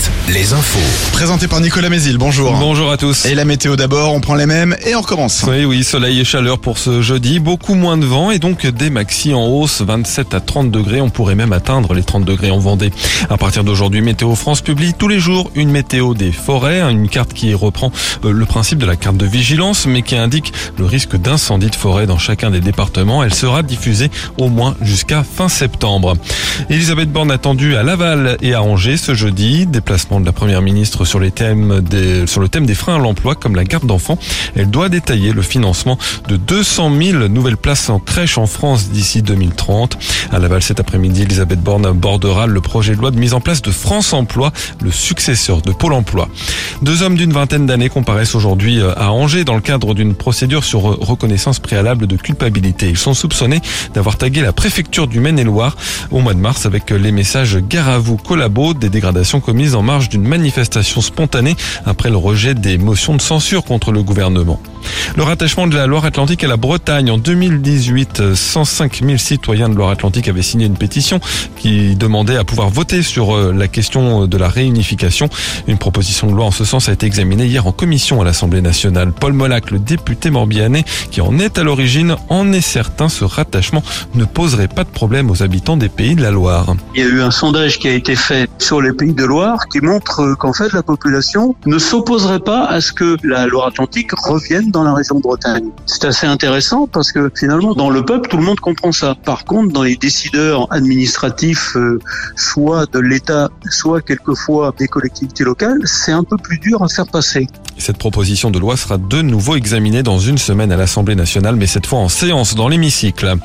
Alouette, les infos. Présenté par Nicolas Mézil, bonjour. Bonjour à tous. Et la météo d'abord, on prend les mêmes et on recommence. Oui, oui, soleil et chaleur pour ce jeudi, beaucoup moins de vent et donc des maxi en hausse, 27 à 30 degrés, on pourrait même atteindre les 30 degrés en Vendée. À partir d'aujourd'hui, Météo France publie tous les jours une météo des forêts, une carte qui reprend euh, le principe de la carte de vigilance mais qui indique le risque d'incendie de forêt dans chacun des départements. Elle sera diffusée au moins jusqu'à fin septembre. Elisabeth Borne attendue à Laval et à Angers ce jeudi. Déplacement de la première ministre sur les thèmes des, sur le thème des freins à l'emploi comme la garde d'enfants. Elle doit détailler le financement de 200 000 nouvelles places en crèche en France d'ici 2030. À Laval cet après-midi, Elisabeth Borne abordera le projet de loi de mise en place de France Emploi, le successeur de Pôle Emploi. Deux hommes d'une vingtaine d'années comparaissent aujourd'hui à Angers dans le cadre d'une procédure sur reconnaissance préalable de culpabilité. Ils sont soupçonnés d'avoir tagué la préfecture du Maine-et-Loire au mois de mars avec les messages Gare à vous, collabo, des dégradations commises en marge d'une manifestation spontanée après le rejet des motions de censure contre le gouvernement. Le rattachement de la Loire-Atlantique à la Bretagne en 2018, 105 000 citoyens de Loire-Atlantique avaient signé une pétition qui demandait à pouvoir voter sur euh, la question de la réunification. Une proposition de loi en ce sens a été examinée hier en commission à l'Assemblée nationale. Paul Molac, le député morbihanais qui en est à l'origine, en est certain, ce rattachement ne poserait pas de problème aux habitants des pays de la Loire. Il y a eu un sondage qui a été fait sur les pays de Loire qui montre qu'en fait la population ne s'opposerait pas à ce que la Loire-Atlantique revienne dans la région de Bretagne. C'est assez intéressant parce que finalement, dans le peuple, tout le monde comprend ça. Par contre, dans les décideurs administratifs, euh, soit de l'État, soit quelquefois des collectivités locales, c'est un peu plus dur à faire passer. Cette proposition de loi sera de nouveau examinée dans une semaine à l'Assemblée nationale, mais cette fois en séance dans l'hémicycle.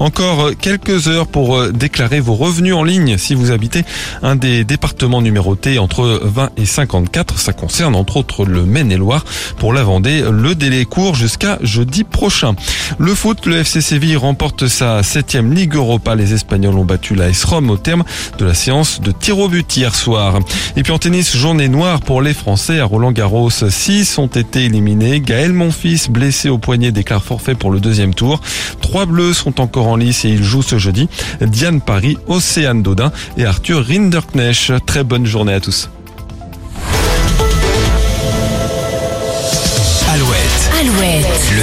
Encore quelques heures pour euh, déclarer vos revenus en ligne si vous habitez un des départements numérotés entre 20 et 54. Ça concerne entre autres le Maine-et-Loire. Pour la Vendée, le délai court jusqu'à jeudi prochain. Le foot, le FC Séville remporte sa septième Ligue Europa. Les Espagnols ont battu la S-Rome au terme de la séance de tir au but hier soir. Et puis en tennis, journée noire pour les Français à Roland Garros. Six ont été éliminés. Gaël Monfils, blessé au poignet, déclare forfait pour le deuxième tour. Trois bleus sont encore en lice et ils jouent ce jeudi. Diane Paris, Océane Dodin et Arthur Rinderknecht. Très bonne journée à tous.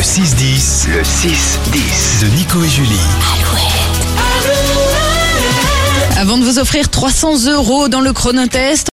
Le 6-10, le 6-10 de Nico et Julie. Avant de vous offrir 300 euros dans le chronotest,